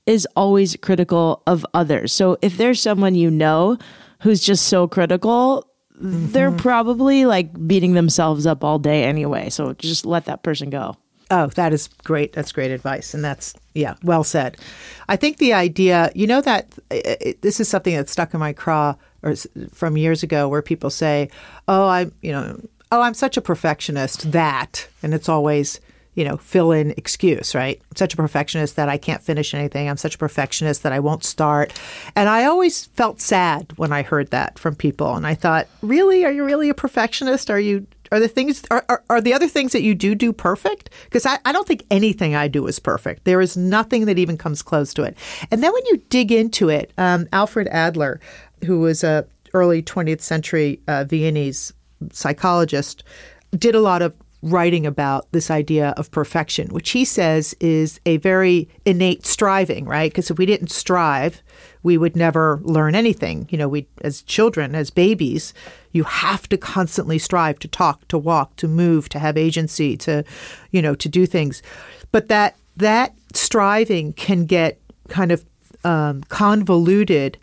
is always critical of others. So if there's someone you know who's just so critical, mm-hmm. they're probably like beating themselves up all day anyway. So just let that person go. Oh, that is great. That's great advice. And that's, yeah, well said. I think the idea, you know, that it, this is something that's stuck in my craw or from years ago where people say, oh, I'm, you know, oh, I'm such a perfectionist that, and it's always, you know, fill in excuse, right? I'm such a perfectionist that I can't finish anything. I'm such a perfectionist that I won't start. And I always felt sad when I heard that from people. And I thought, really? Are you really a perfectionist? Are you are the things are, are, are, the other things that you do do perfect because I, I don't think anything i do is perfect there is nothing that even comes close to it and then when you dig into it um, alfred adler who was a early 20th century uh, viennese psychologist did a lot of writing about this idea of perfection which he says is a very innate striving right because if we didn't strive we would never learn anything. You know, we as children, as babies, you have to constantly strive to talk, to walk, to move, to have agency, to, you know, to do things. But that that striving can get kind of um, convoluted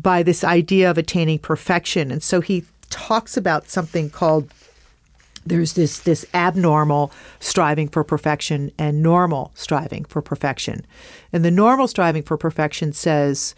by this idea of attaining perfection, and so he talks about something called there's this this abnormal striving for perfection and normal striving for perfection. And the normal striving for perfection says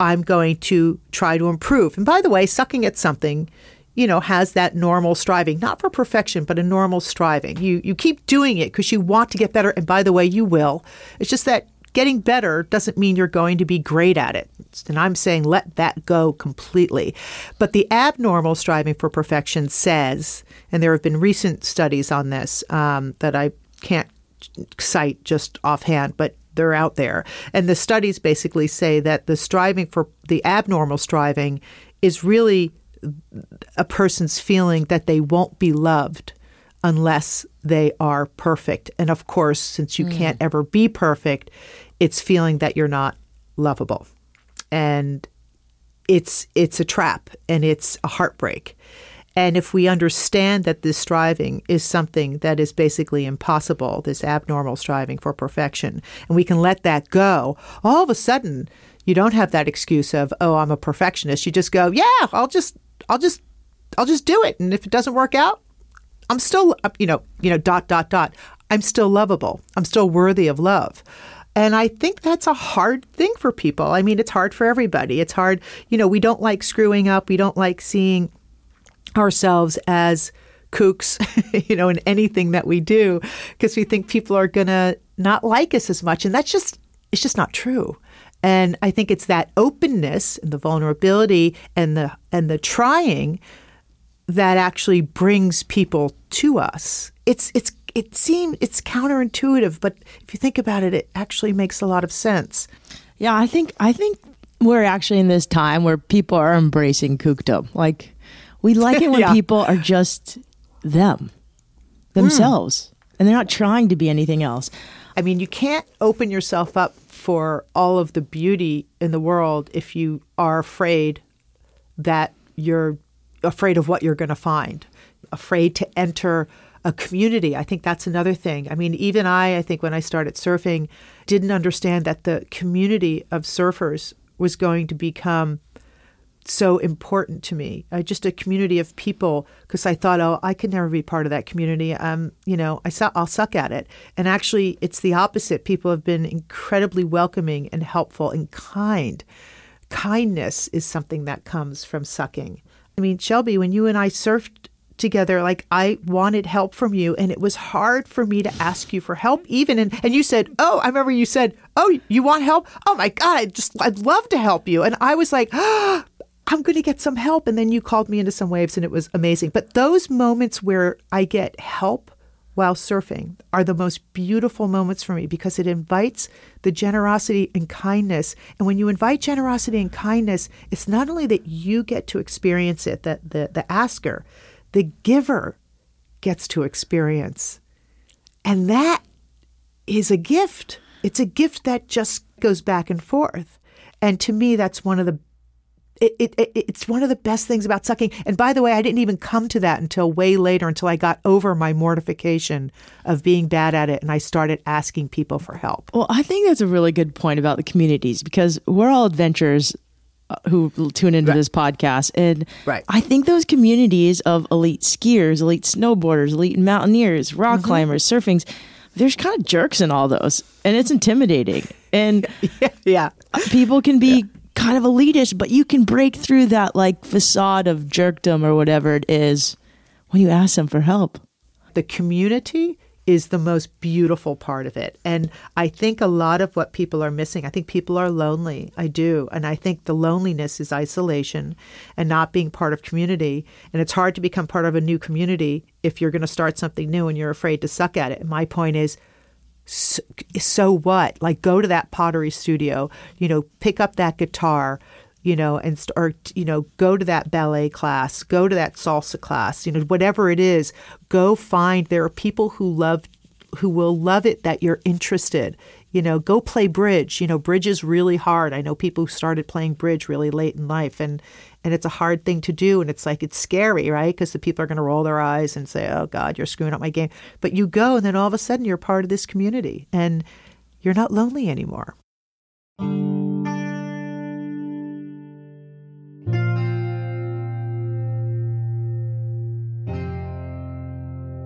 I'm going to try to improve. And by the way, sucking at something, you know, has that normal striving, not for perfection, but a normal striving. You you keep doing it because you want to get better. And by the way, you will. It's just that getting better doesn't mean you're going to be great at it. And I'm saying let that go completely. But the abnormal striving for perfection says, and there have been recent studies on this um, that I can't cite just offhand, but they're out there. And the studies basically say that the striving for the abnormal striving is really a person's feeling that they won't be loved unless they are perfect. And of course, since you mm. can't ever be perfect, it's feeling that you're not lovable. And it's it's a trap and it's a heartbreak. And if we understand that this striving is something that is basically impossible, this abnormal striving for perfection, and we can let that go, all of a sudden you don't have that excuse of, oh, I'm a perfectionist. You just go, yeah, I'll just, I'll just, I'll just do it. And if it doesn't work out, I'm still, you know, you know, dot, dot, dot. I'm still lovable. I'm still worthy of love. And I think that's a hard thing for people. I mean, it's hard for everybody. It's hard, you know, we don't like screwing up. We don't like seeing ourselves as kooks, you know, in anything that we do because we think people are going to not like us as much. And that's just, it's just not true. And I think it's that openness and the vulnerability and the, and the trying that actually brings people to us. It's, it's, it seems it's counterintuitive, but if you think about it, it actually makes a lot of sense. Yeah, I think, I think we're actually in this time where people are embracing kookdom. Like, we like it when yeah. people are just them, themselves, mm. and they're not trying to be anything else. I mean, you can't open yourself up for all of the beauty in the world if you are afraid that you're afraid of what you're going to find, afraid to enter a community. I think that's another thing. I mean, even I, I think when I started surfing, didn't understand that the community of surfers was going to become so important to me. Uh, just a community of people because I thought, oh, I could never be part of that community. Um, you know, I su- I'll suck at it. And actually, it's the opposite. People have been incredibly welcoming and helpful and kind. Kindness is something that comes from sucking. I mean, Shelby, when you and I surfed together, like I wanted help from you, and it was hard for me to ask you for help, even. And, and you said, Oh, I remember you said, Oh, you want help? Oh my God, I just, I'd love to help you. And I was like, oh, I'm going to get some help. And then you called me into some waves and it was amazing. But those moments where I get help while surfing are the most beautiful moments for me because it invites the generosity and kindness. And when you invite generosity and kindness, it's not only that you get to experience it, that the, the asker, the giver gets to experience. And that is a gift. It's a gift that just goes back and forth. And to me, that's one of the it, it, it, it's one of the best things about sucking. And by the way, I didn't even come to that until way later, until I got over my mortification of being bad at it and I started asking people for help. Well, I think that's a really good point about the communities because we're all adventurers who tune into right. this podcast. And right. I think those communities of elite skiers, elite snowboarders, elite mountaineers, rock mm-hmm. climbers, surfings, there's kind of jerks in all those, and it's intimidating. And yeah. people can be kind of elitist, but you can break through that like facade of jerkdom or whatever it is when you ask them for help. The community is the most beautiful part of it. And I think a lot of what people are missing, I think people are lonely. I do. And I think the loneliness is isolation and not being part of community. And it's hard to become part of a new community if you're going to start something new and you're afraid to suck at it. My point is, so, so what? Like, go to that pottery studio, you know, pick up that guitar, you know, and or you know, go to that ballet class, go to that salsa class, you know, whatever it is, go find. There are people who love, who will love it that you're interested. You know, go play bridge. You know, bridge is really hard. I know people who started playing bridge really late in life, and and it's a hard thing to do, and it's like it's scary, right? Because the people are going to roll their eyes and say, "Oh God, you're screwing up my game." But you go, and then all of a sudden, you're part of this community, and you're not lonely anymore.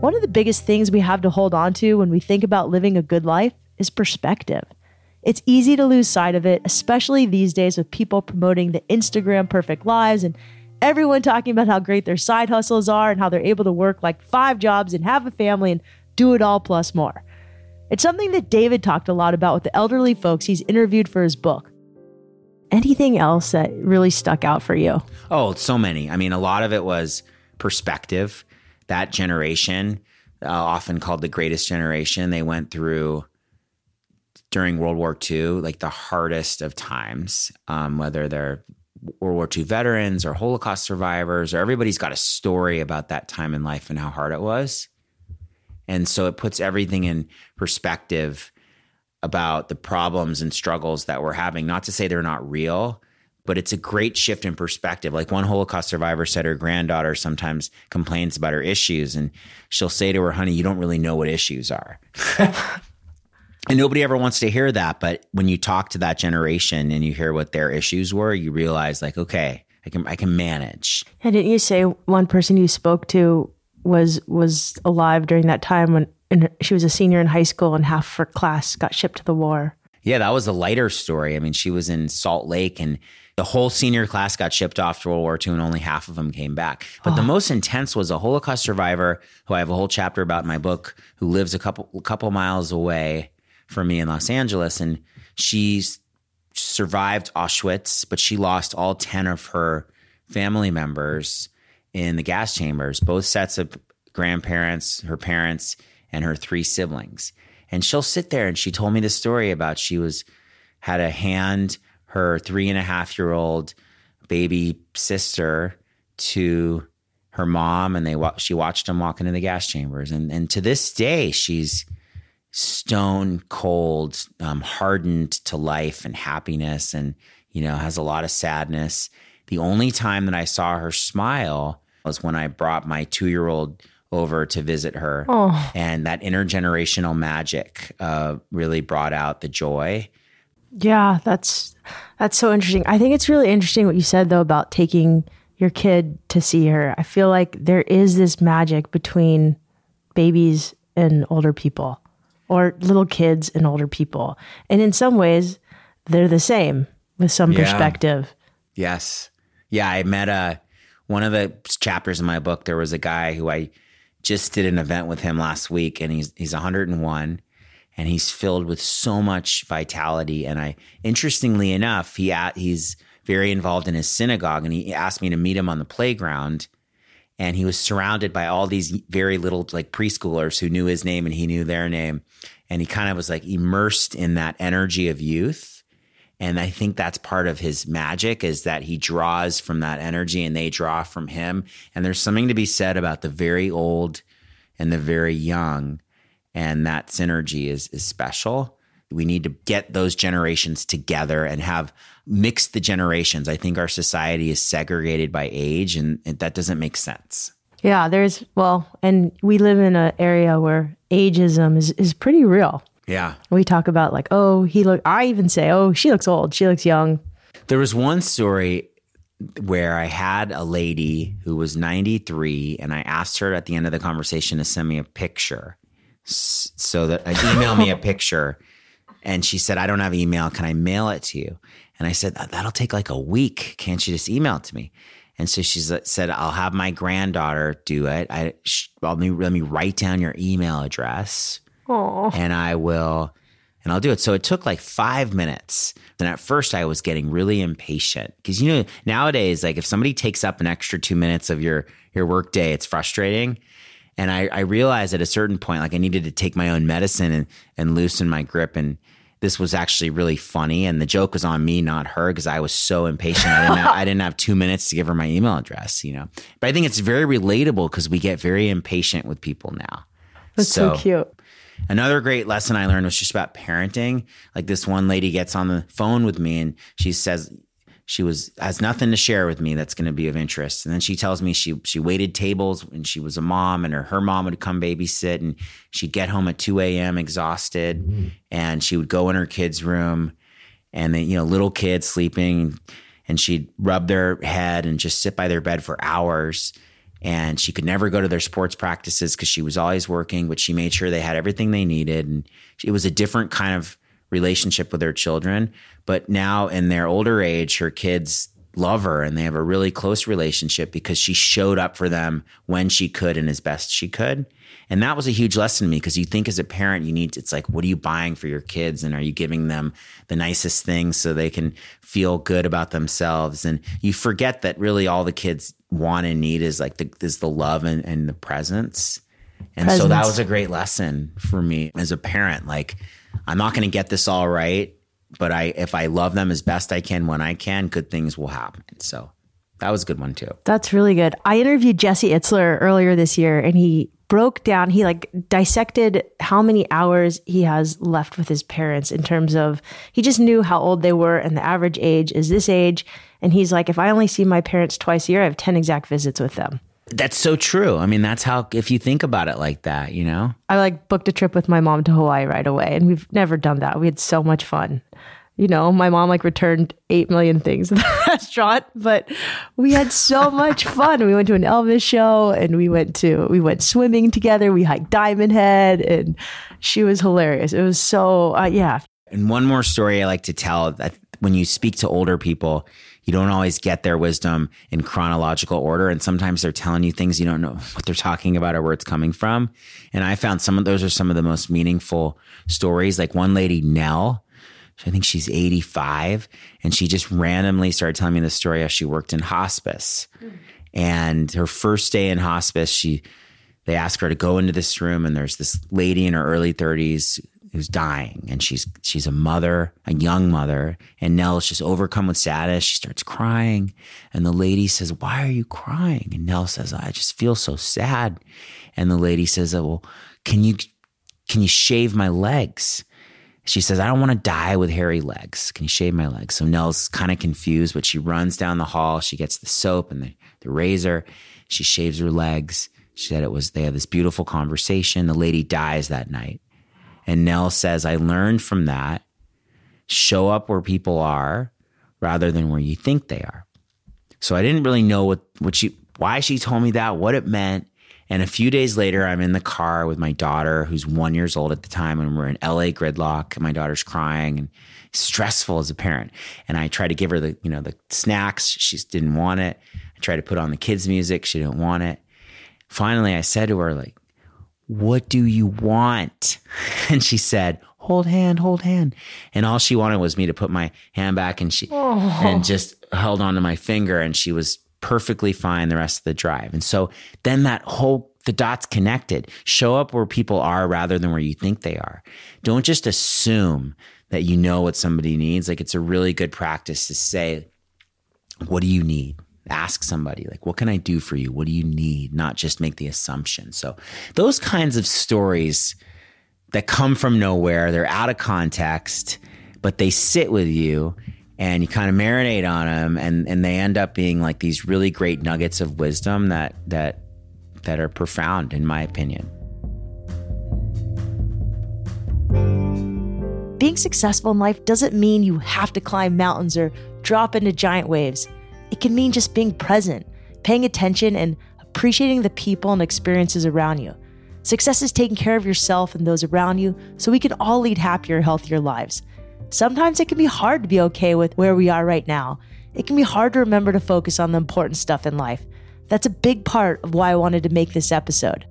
One of the biggest things we have to hold on to when we think about living a good life is perspective. It's easy to lose sight of it, especially these days with people promoting the Instagram perfect lives and everyone talking about how great their side hustles are and how they're able to work like five jobs and have a family and do it all plus more. It's something that David talked a lot about with the elderly folks he's interviewed for his book. Anything else that really stuck out for you? Oh, so many. I mean, a lot of it was perspective that generation, uh, often called the greatest generation, they went through during World War II, like the hardest of times, um, whether they're World War II veterans or Holocaust survivors, or everybody's got a story about that time in life and how hard it was. And so it puts everything in perspective about the problems and struggles that we're having. Not to say they're not real, but it's a great shift in perspective. Like one Holocaust survivor said, her granddaughter sometimes complains about her issues, and she'll say to her, honey, you don't really know what issues are. and nobody ever wants to hear that. But when you talk to that generation and you hear what their issues were, you realize, like, okay, I can I can manage. And didn't you say one person you spoke to was was alive during that time when she was a senior in high school and half her class got shipped to the war? Yeah, that was a lighter story. I mean, she was in Salt Lake and the whole senior class got shipped off to World War II and only half of them came back. But oh. the ah. most intense was a Holocaust survivor who I have a whole chapter about in my book who lives a couple a couple miles away from me in Los Angeles and she's survived Auschwitz, but she lost all 10 of her family members in the gas chambers, both sets of grandparents, her parents, and her three siblings. And she'll sit there and she told me the story about she was had a hand her three and a half year old baby sister to her mom, and they she watched them walk into the gas chambers, and and to this day she's stone cold, um, hardened to life and happiness, and you know has a lot of sadness. The only time that I saw her smile was when I brought my two year old over to visit her, oh. and that intergenerational magic uh, really brought out the joy. Yeah, that's that's so interesting. I think it's really interesting what you said though about taking your kid to see her. I feel like there is this magic between babies and older people or little kids and older people. And in some ways, they're the same with some yeah. perspective. Yes. Yeah, I met a one of the chapters in my book there was a guy who I just did an event with him last week and he's he's 101 and he's filled with so much vitality. And I, interestingly enough, he he's very involved in his synagogue, and he asked me to meet him on the playground. And he was surrounded by all these very little like preschoolers who knew his name and he knew their name. And he kind of was like immersed in that energy of youth. And I think that's part of his magic is that he draws from that energy and they draw from him. And there's something to be said about the very old and the very young and that synergy is is special. We need to get those generations together and have mix the generations. I think our society is segregated by age, and, and that doesn't make sense. Yeah, there's well, and we live in an area where ageism is is pretty real. Yeah, we talk about like, oh, he look. I even say, oh, she looks old. She looks young. There was one story where I had a lady who was 93, and I asked her at the end of the conversation to send me a picture so that I email me a picture. And she said, I don't have email. Can I mail it to you? And I said, that'll take like a week. Can't you just email it to me? And so she said, I'll have my granddaughter do it. I, let me, let me write down your email address Aww. and I will, and I'll do it. So it took like five minutes. And at first I was getting really impatient because, you know, nowadays, like if somebody takes up an extra two minutes of your, your work day, it's frustrating. And I, I realized at a certain point, like I needed to take my own medicine and, and loosen my grip. And this was actually really funny. And the joke was on me, not her, because I was so impatient. I didn't, have, I didn't have two minutes to give her my email address, you know. But I think it's very relatable because we get very impatient with people now. That's so, so cute. Another great lesson I learned was just about parenting. Like this one lady gets on the phone with me and she says, she was has nothing to share with me that's going to be of interest. And then she tells me she she waited tables and she was a mom and her, her mom would come babysit and she'd get home at 2 a.m. exhausted mm-hmm. and she would go in her kids' room and then, you know, little kids sleeping and she'd rub their head and just sit by their bed for hours. And she could never go to their sports practices because she was always working, but she made sure they had everything they needed. And it was a different kind of relationship with their children. But now in their older age, her kids love her and they have a really close relationship because she showed up for them when she could and as best she could. And that was a huge lesson to me because you think as a parent, you need, to, it's like, what are you buying for your kids? And are you giving them the nicest things so they can feel good about themselves? And you forget that really all the kids want and need is like the, is the love and, and the presence. And presence. so that was a great lesson for me as a parent. Like, I'm not going to get this all right, but I if I love them as best I can when I can, good things will happen. So that was a good one too. That's really good. I interviewed Jesse Itzler earlier this year and he broke down he like dissected how many hours he has left with his parents in terms of he just knew how old they were and the average age is this age and he's like if I only see my parents twice a year I have 10 exact visits with them. That's so true. I mean, that's how, if you think about it like that, you know? I like booked a trip with my mom to Hawaii right away, and we've never done that. We had so much fun. You know, my mom like returned 8 million things in the restaurant, but we had so much fun. We went to an Elvis show and we went to, we went swimming together. We hiked Diamond Head and she was hilarious. It was so, uh, yeah. And one more story I like to tell that when you speak to older people, you don't always get their wisdom in chronological order. And sometimes they're telling you things you don't know what they're talking about or where it's coming from. And I found some of those are some of the most meaningful stories. Like one lady, Nell, I think she's 85, and she just randomly started telling me the story how she worked in hospice. And her first day in hospice, she they asked her to go into this room, and there's this lady in her early 30s who's dying and she's she's a mother, a young mother, and Nell's just overcome with sadness. She starts crying, and the lady says, "Why are you crying?" And Nell says, "I just feel so sad." And the lady says, "Well, can you can you shave my legs?" She says, I don't want to die with hairy legs. Can you shave my legs? So Nell's kind of confused, but she runs down the hall. She gets the soap and the, the razor. She shaves her legs. She said it was, they had this beautiful conversation. The lady dies that night. And Nell says, I learned from that show up where people are rather than where you think they are. So I didn't really know what, what she, why she told me that, what it meant. And a few days later, I'm in the car with my daughter, who's one years old at the time, and we're in LA gridlock. My daughter's crying and stressful as a parent. And I try to give her the, you know, the snacks. She didn't want it. I try to put on the kids' music. She didn't want it. Finally, I said to her, like, what do you want? And she said, hold hand, hold hand. And all she wanted was me to put my hand back and she, oh. and just held onto my finger and she was perfectly fine the rest of the drive. And so then that whole, the dots connected. Show up where people are rather than where you think they are. Don't just assume that you know what somebody needs. Like it's a really good practice to say, what do you need? Ask somebody like what can i do for you? What do you need? Not just make the assumption. So those kinds of stories that come from nowhere they're out of context but they sit with you and you kind of marinate on them and and they end up being like these really great nuggets of wisdom that that that are profound in my opinion. Being successful in life doesn't mean you have to climb mountains or drop into giant waves it can mean just being present, paying attention, and appreciating the people and experiences around you. Success is taking care of yourself and those around you so we can all lead happier, healthier lives. Sometimes it can be hard to be okay with where we are right now. It can be hard to remember to focus on the important stuff in life. That's a big part of why I wanted to make this episode.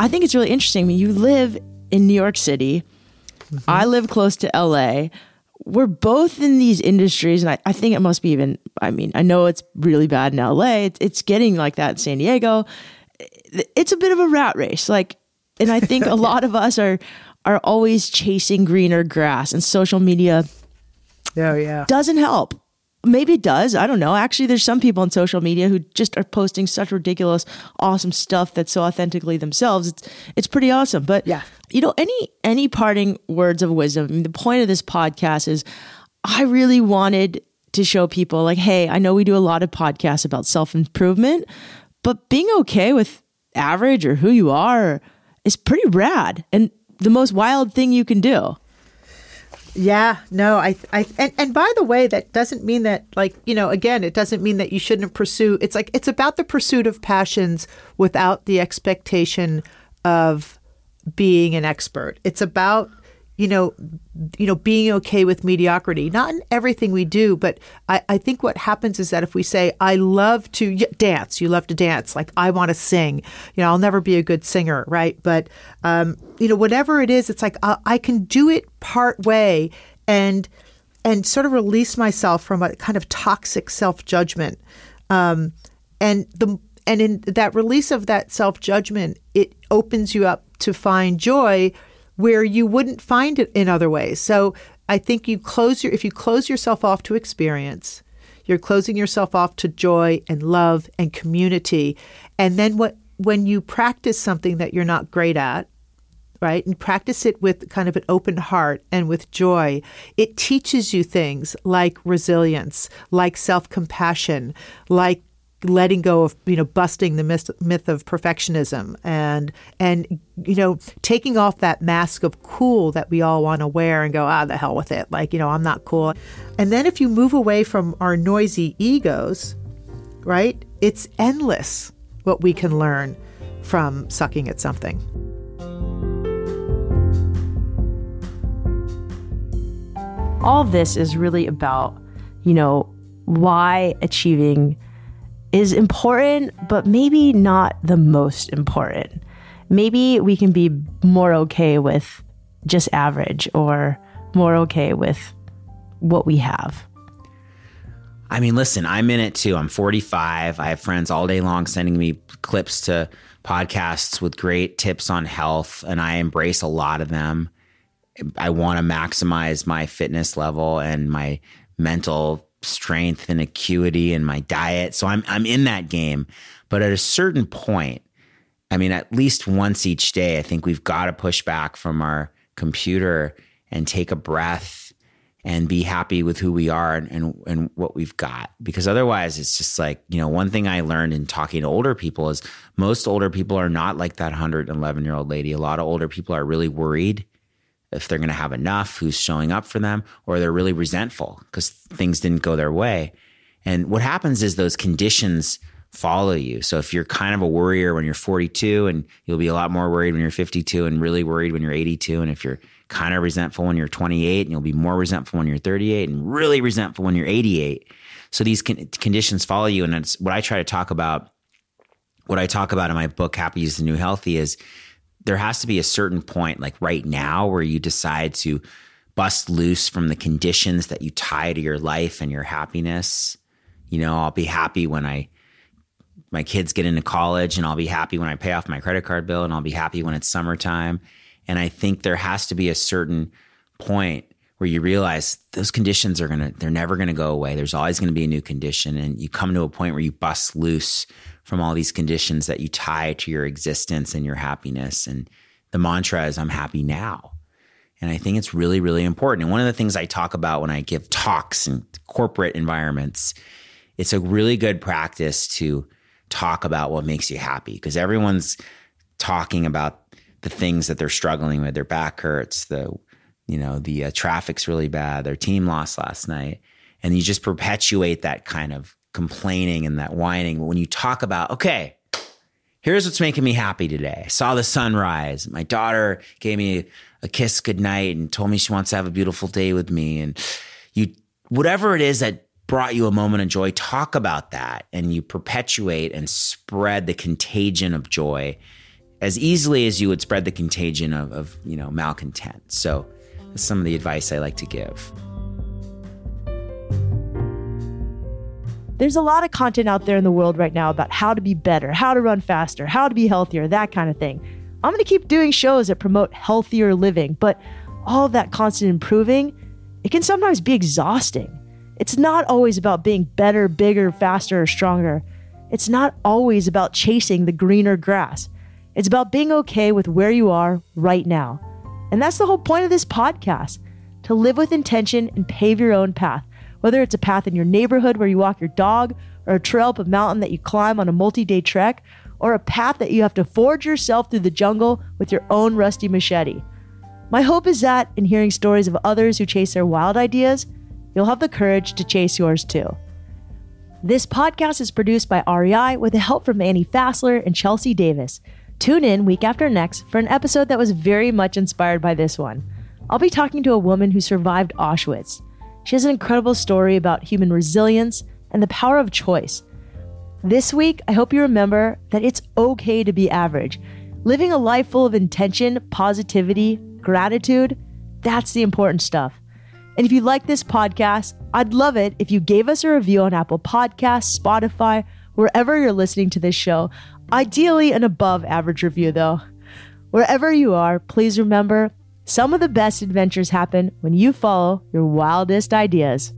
I think it's really interesting. I mean, you live in New York City. Mm-hmm. I live close to LA. We're both in these industries, and I, I, think it must be even. I mean, I know it's really bad in LA. It's, it's getting like that in San Diego. It's a bit of a rat race. Like, and I think a lot of us are are always chasing greener grass, and social media. Oh yeah, doesn't help maybe it does. I don't know. Actually, there's some people on social media who just are posting such ridiculous, awesome stuff that's so authentically themselves. It's it's pretty awesome. But yeah, you know, any any parting words of wisdom. I mean, the point of this podcast is, I really wanted to show people like, hey, I know we do a lot of podcasts about self improvement, but being okay with average or who you are is pretty rad and the most wild thing you can do. Yeah, no, I, I, and, and by the way, that doesn't mean that, like, you know, again, it doesn't mean that you shouldn't pursue. It's like it's about the pursuit of passions without the expectation of being an expert. It's about you know, you know, being okay with mediocrity. Not in everything we do, but I, I think what happens is that if we say, "I love to dance," you love to dance, like I want to sing. You know, I'll never be a good singer, right? But um, you know, whatever it is, it's like I, I can do it part way and and sort of release myself from a kind of toxic self judgment. Um, and the and in that release of that self judgment, it opens you up to find joy where you wouldn't find it in other ways. So I think you close your if you close yourself off to experience, you're closing yourself off to joy and love and community. And then what when you practice something that you're not great at, right? And practice it with kind of an open heart and with joy. It teaches you things like resilience, like self-compassion, like letting go of you know busting the myth, myth of perfectionism and and you know taking off that mask of cool that we all want to wear and go ah the hell with it. Like you know I'm not cool. And then if you move away from our noisy egos right it's endless what we can learn from sucking at something. All this is really about you know why achieving is important, but maybe not the most important. Maybe we can be more okay with just average or more okay with what we have. I mean, listen, I'm in it too. I'm 45. I have friends all day long sending me clips to podcasts with great tips on health, and I embrace a lot of them. I want to maximize my fitness level and my mental strength and acuity and my diet. So I'm I'm in that game. But at a certain point, I mean, at least once each day, I think we've got to push back from our computer and take a breath and be happy with who we are and, and, and what we've got. Because otherwise, it's just like, you know, one thing I learned in talking to older people is most older people are not like that 111 year old lady. A lot of older people are really worried if they're going to have enough, who's showing up for them, or they're really resentful because things didn't go their way. And what happens is those conditions follow you. So if you're kind of a worrier when you're 42 and you'll be a lot more worried when you're 52 and really worried when you're 82 and if you're kind of resentful when you're 28 and you'll be more resentful when you're 38 and really resentful when you're 88. So these con- conditions follow you and that's what I try to talk about what I talk about in my book Happy is the New Healthy is there has to be a certain point, like right now, where you decide to bust loose from the conditions that you tie to your life and your happiness. You know, I'll be happy when I my kids get into college and I'll be happy when I pay off my credit card bill and I'll be happy when it's summertime. And I think there has to be a certain point where you realize those conditions are going to they're never going to go away. There's always going to be a new condition and you come to a point where you bust loose from all these conditions that you tie to your existence and your happiness. And the mantra is, I'm happy now. And I think it's really, really important. And one of the things I talk about when I give talks in corporate environments, it's a really good practice to talk about what makes you happy because everyone's talking about the things that they're struggling with. Their back hurts, the you know the uh, traffic's really bad, their team lost last night, and you just perpetuate that kind of complaining and that whining. But when you talk about, okay, here's what's making me happy today. I saw the sunrise. My daughter gave me a kiss goodnight and told me she wants to have a beautiful day with me. And you, whatever it is that brought you a moment of joy, talk about that and you perpetuate and spread the contagion of joy as easily as you would spread the contagion of, of you know, malcontent. So that's some of the advice I like to give. There's a lot of content out there in the world right now about how to be better, how to run faster, how to be healthier, that kind of thing. I'm going to keep doing shows that promote healthier living, but all that constant improving, it can sometimes be exhausting. It's not always about being better, bigger, faster, or stronger. It's not always about chasing the greener grass. It's about being okay with where you are right now. And that's the whole point of this podcast to live with intention and pave your own path whether it's a path in your neighborhood where you walk your dog, or a trail up a mountain that you climb on a multi day trek, or a path that you have to forge yourself through the jungle with your own rusty machete. My hope is that in hearing stories of others who chase their wild ideas, you'll have the courage to chase yours too. This podcast is produced by REI with the help from Annie Fassler and Chelsea Davis. Tune in week after next for an episode that was very much inspired by this one. I'll be talking to a woman who survived Auschwitz. She has an incredible story about human resilience and the power of choice. This week, I hope you remember that it's okay to be average. Living a life full of intention, positivity, gratitude, that's the important stuff. And if you like this podcast, I'd love it if you gave us a review on Apple Podcasts, Spotify, wherever you're listening to this show. Ideally, an above average review, though. Wherever you are, please remember some of the best adventures happen when you follow your wildest ideas.